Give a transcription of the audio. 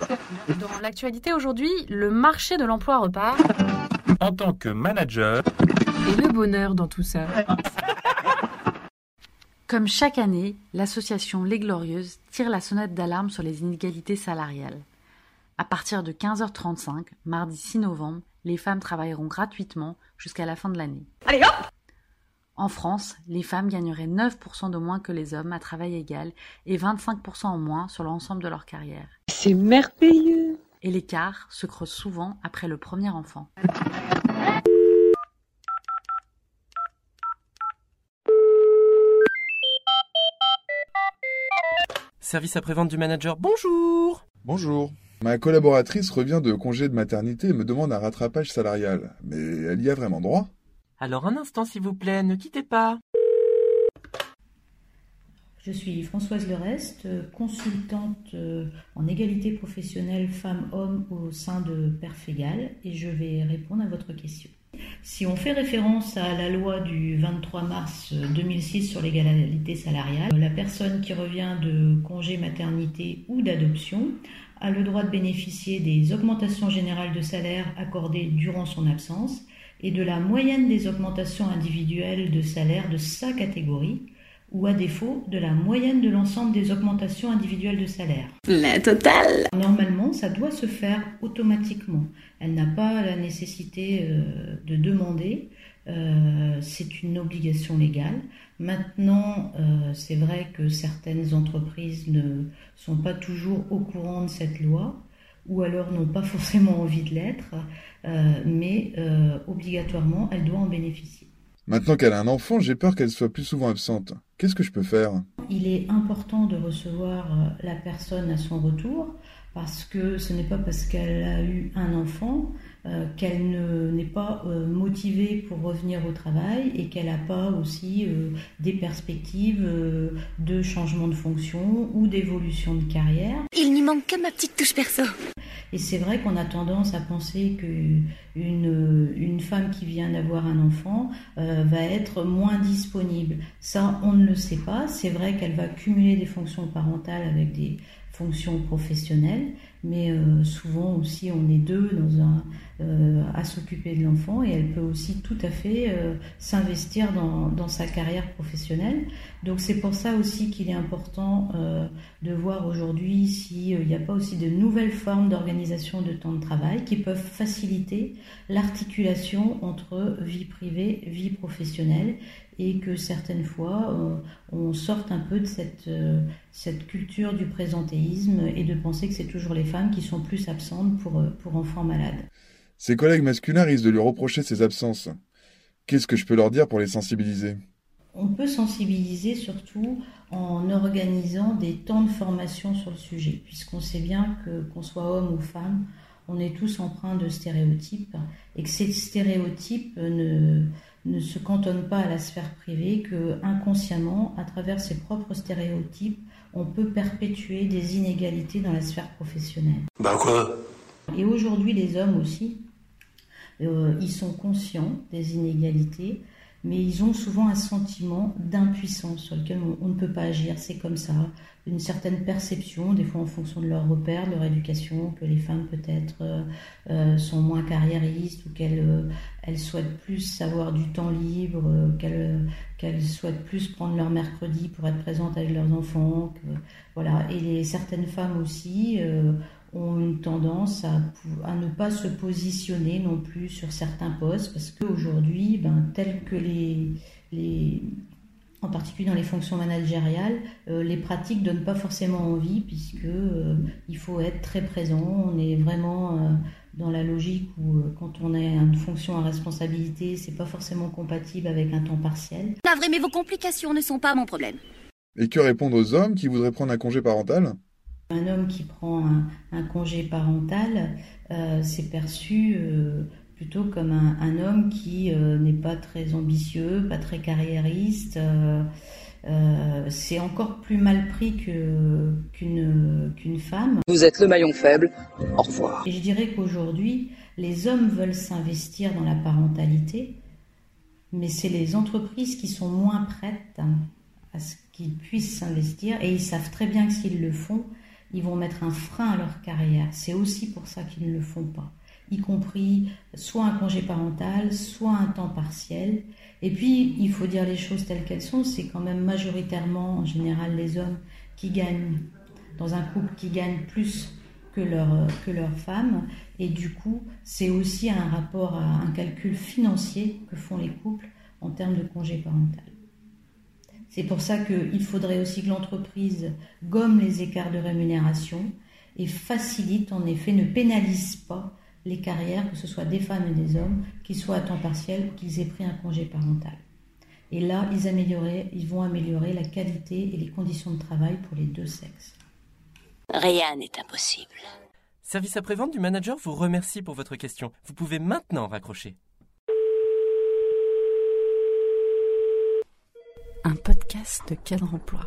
Dans l'actualité aujourd'hui, le marché de l'emploi repart. En tant que manager, Et le bonheur dans tout ça. Comme chaque année, l'association Les Glorieuses tire la sonnette d'alarme sur les inégalités salariales. À partir de 15h35, mardi 6 novembre, les femmes travailleront gratuitement jusqu'à la fin de l'année. Allez hop En France, les femmes gagneraient 9% de moins que les hommes à travail égal et 25% en moins sur l'ensemble de leur carrière. C'est merveilleux. Et l'écart se creuse souvent après le premier enfant. Service après-vente du manager, bonjour Bonjour. Ma collaboratrice revient de congé de maternité et me demande un rattrapage salarial. Mais elle y a vraiment droit? Alors un instant s'il vous plaît, ne quittez pas. Je suis Françoise Lerest, consultante euh, en égalité professionnelle femmes-hommes au sein de Perfégal et je vais répondre à votre question. Si on fait référence à la loi du 23 mars 2006 sur l'égalité salariale, la personne qui revient de congé maternité ou d'adoption a le droit de bénéficier des augmentations générales de salaire accordées durant son absence et de la moyenne des augmentations individuelles de salaire de sa catégorie ou à défaut de la moyenne de l'ensemble des augmentations individuelles de salaire. La totale. Normalement, ça doit se faire automatiquement. Elle n'a pas la nécessité euh, de demander. Euh, c'est une obligation légale. Maintenant, euh, c'est vrai que certaines entreprises ne sont pas toujours au courant de cette loi ou alors n'ont pas forcément envie de l'être, euh, mais obligatoirement, elle doit en bénéficier. Maintenant qu'elle a un enfant, j'ai peur qu'elle soit plus souvent absente. Qu'est-ce que je peux faire? Il est important de recevoir la personne à son retour parce que ce n'est pas parce qu'elle a eu un enfant euh, qu'elle ne- n'est pas euh, motivée pour revenir au travail et qu'elle n'a pas aussi euh, des perspectives de changement de fonction ou d'évolution de carrière. Il n'y manque que ma petite touche perso. Et c'est vrai qu'on a tendance à penser qu'une une femme qui vient d'avoir un enfant euh, va être moins disponible. Ça, on ne le sait pas. C'est vrai qu'elle va cumuler des fonctions parentales avec des fonctions professionnelles, mais euh, souvent aussi on est deux dans un, euh, à s'occuper de l'enfant et elle peut aussi tout à fait euh, s'investir dans, dans sa carrière professionnelle. Donc c'est pour ça aussi qu'il est important euh, de voir aujourd'hui s'il n'y a pas aussi de nouvelles formes d'organisation de temps de travail qui peuvent faciliter l'articulation entre vie privée, vie professionnelle et que certaines fois euh, on sorte un peu de cette, euh, cette culture du présentéisme et de penser que c'est toujours les femmes qui sont plus absentes pour, euh, pour enfants malades. Ses collègues masculins risquent de lui reprocher ses absences. Qu'est-ce que je peux leur dire pour les sensibiliser? On peut sensibiliser surtout en organisant des temps de formation sur le sujet, puisqu'on sait bien que qu'on soit homme ou femme, on est tous empreints de stéréotypes et que ces stéréotypes ne, ne se cantonnent pas à la sphère privée, que inconsciemment, à travers ses propres stéréotypes, on peut perpétuer des inégalités dans la sphère professionnelle. Bah quoi? Et aujourd'hui, les hommes aussi, euh, ils sont conscients des inégalités, mais ils ont souvent un sentiment d'impuissance sur lequel on, ne peut pas agir. C'est comme ça, une certaine perception, des fois en fonction de leur repère, de leur éducation, que les femmes peut-être euh, euh, sont moins carriéristes ou qu'elles euh, souhaitent plus avoir du temps libre, qu'elles souhaitent plus prendre leur mercredi pour être présentes avec leurs enfants. voilà. Et certaines femmes aussi ont une tendance à ne pas se positionner non plus sur certains postes parce qu'aujourd'hui, tels que les, les, en particulier dans les fonctions managériales, euh, les pratiques donnent pas forcément envie puisque euh, il faut être très présent. On est vraiment euh, dans la logique où quand on a une fonction à responsabilité, c'est pas forcément compatible avec un temps partiel. Navré, mais vos complications ne sont pas mon problème. Et que répondre aux hommes qui voudraient prendre un congé parental? Un homme qui prend un, un congé parental, euh, c'est perçu euh, plutôt comme un, un homme qui euh, n'est pas très ambitieux, pas très carriériste. euh, euh, c'est encore plus mal pris que- qu'une qu'une femme. Vous êtes le maillon faible. Au revoir. Et je dirais qu'aujourd'hui, les hommes veulent s'investir dans la parentalité, mais c'est les entreprises qui sont moins prêtes à ce qu'ils puissent s'investir, et ils savent très bien que s'ils le font, ils vont mettre un frein à leur carrière. C'est aussi pour ça qu'ils ne le font pas, y compris soit un congé parental, soit un temps partiel. Et puis, il faut dire les choses telles qu'elles sont, c'est quand même majoritairement, en général, les hommes qui gagnent, dans un couple qui gagnent plus que leur, que leur femme. Et du coup, c'est aussi un rapport à un calcul financier que font les couples en termes de congé parental. C'est pour ça qu'il faudrait aussi que l'entreprise gomme les écarts de rémunération et facilite, en effet, ne pénalise pas les carrières, que ce soit des femmes et des hommes, qu'ils soient à temps partiel ou qu'ils aient pris un congé parental. Et là, ils, ils vont améliorer la qualité et les conditions de travail pour les deux sexes. Rien n'est impossible. Service après-vente du manager vous remercie pour votre question. Vous pouvez maintenant raccrocher. Un podcast de cadre emploi.